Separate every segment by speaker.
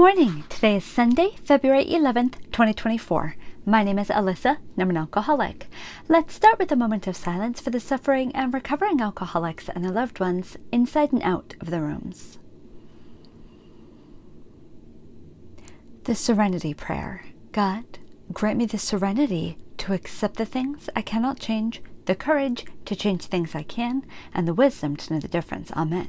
Speaker 1: morning. Today is Sunday, February 11th, 2024. My name is Alyssa, I'm an alcoholic. Let's start with a moment of silence for the suffering and recovering alcoholics and their loved ones inside and out of the rooms. The Serenity Prayer God, grant me the serenity to accept the things I cannot change the courage to change things I can, and the wisdom to know the difference. Amen.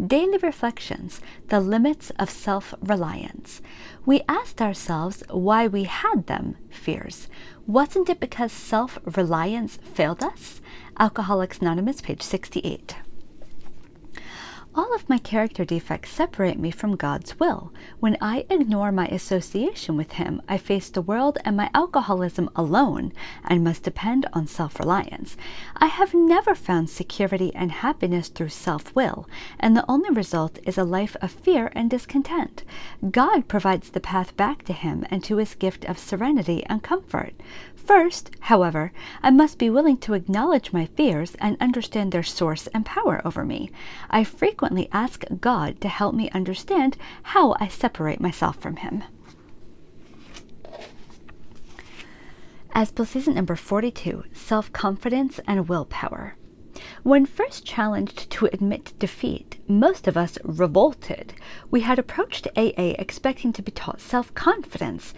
Speaker 1: Daily reflections, the limits of self reliance. We asked ourselves why we had them, fears. Wasn't it because self reliance failed us? Alcoholics Anonymous, page 68. All of my character defects separate me from God's will. When I ignore my association with Him, I face the world and my alcoholism alone and must depend on self reliance. I have never found security and happiness through self will, and the only result is a life of fear and discontent. God provides the path back to Him and to His gift of serenity and comfort. First, however, I must be willing to acknowledge my fears and understand their source and power over me. I frequently ask God to help me understand how I separate myself from Him. As Bill Sees It number 42 Self Confidence and Willpower. When first challenged to admit defeat, most of us revolted. We had approached AA expecting to be taught self confidence,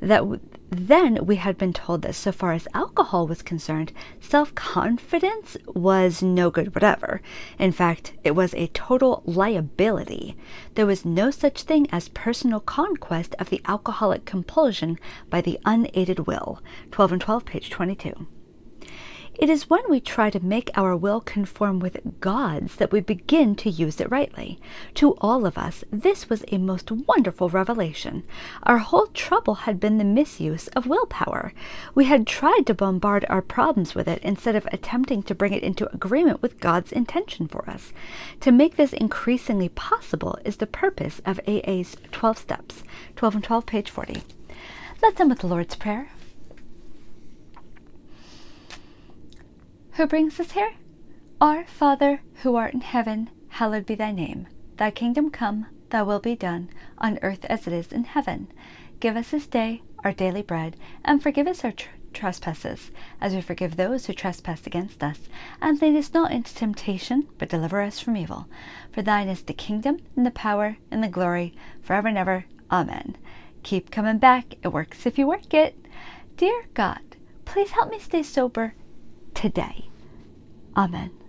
Speaker 1: that w- then we had been told that so far as alcohol was concerned, self confidence was no good whatever. In fact, it was a total liability. There was no such thing as personal conquest of the alcoholic compulsion by the unaided will. 12 and 12, page 22. It is when we try to make our will conform with God's that we begin to use it rightly. To all of us, this was a most wonderful revelation. Our whole trouble had been the misuse of willpower. We had tried to bombard our problems with it instead of attempting to bring it into agreement with God's intention for us. To make this increasingly possible is the purpose of AA's 12 steps. 12 and 12, page 40. Let's end with the Lord's Prayer. Who brings us here? Our Father, who art in heaven, hallowed be thy name. Thy kingdom come, thy will be done, on earth as it is in heaven. Give us this day our daily bread, and forgive us our tr- trespasses, as we forgive those who trespass against us. And lead us not into temptation, but deliver us from evil. For thine is the kingdom, and the power, and the glory, forever and ever. Amen. Keep coming back. It works if you work it. Dear God, please help me stay sober today. Amen.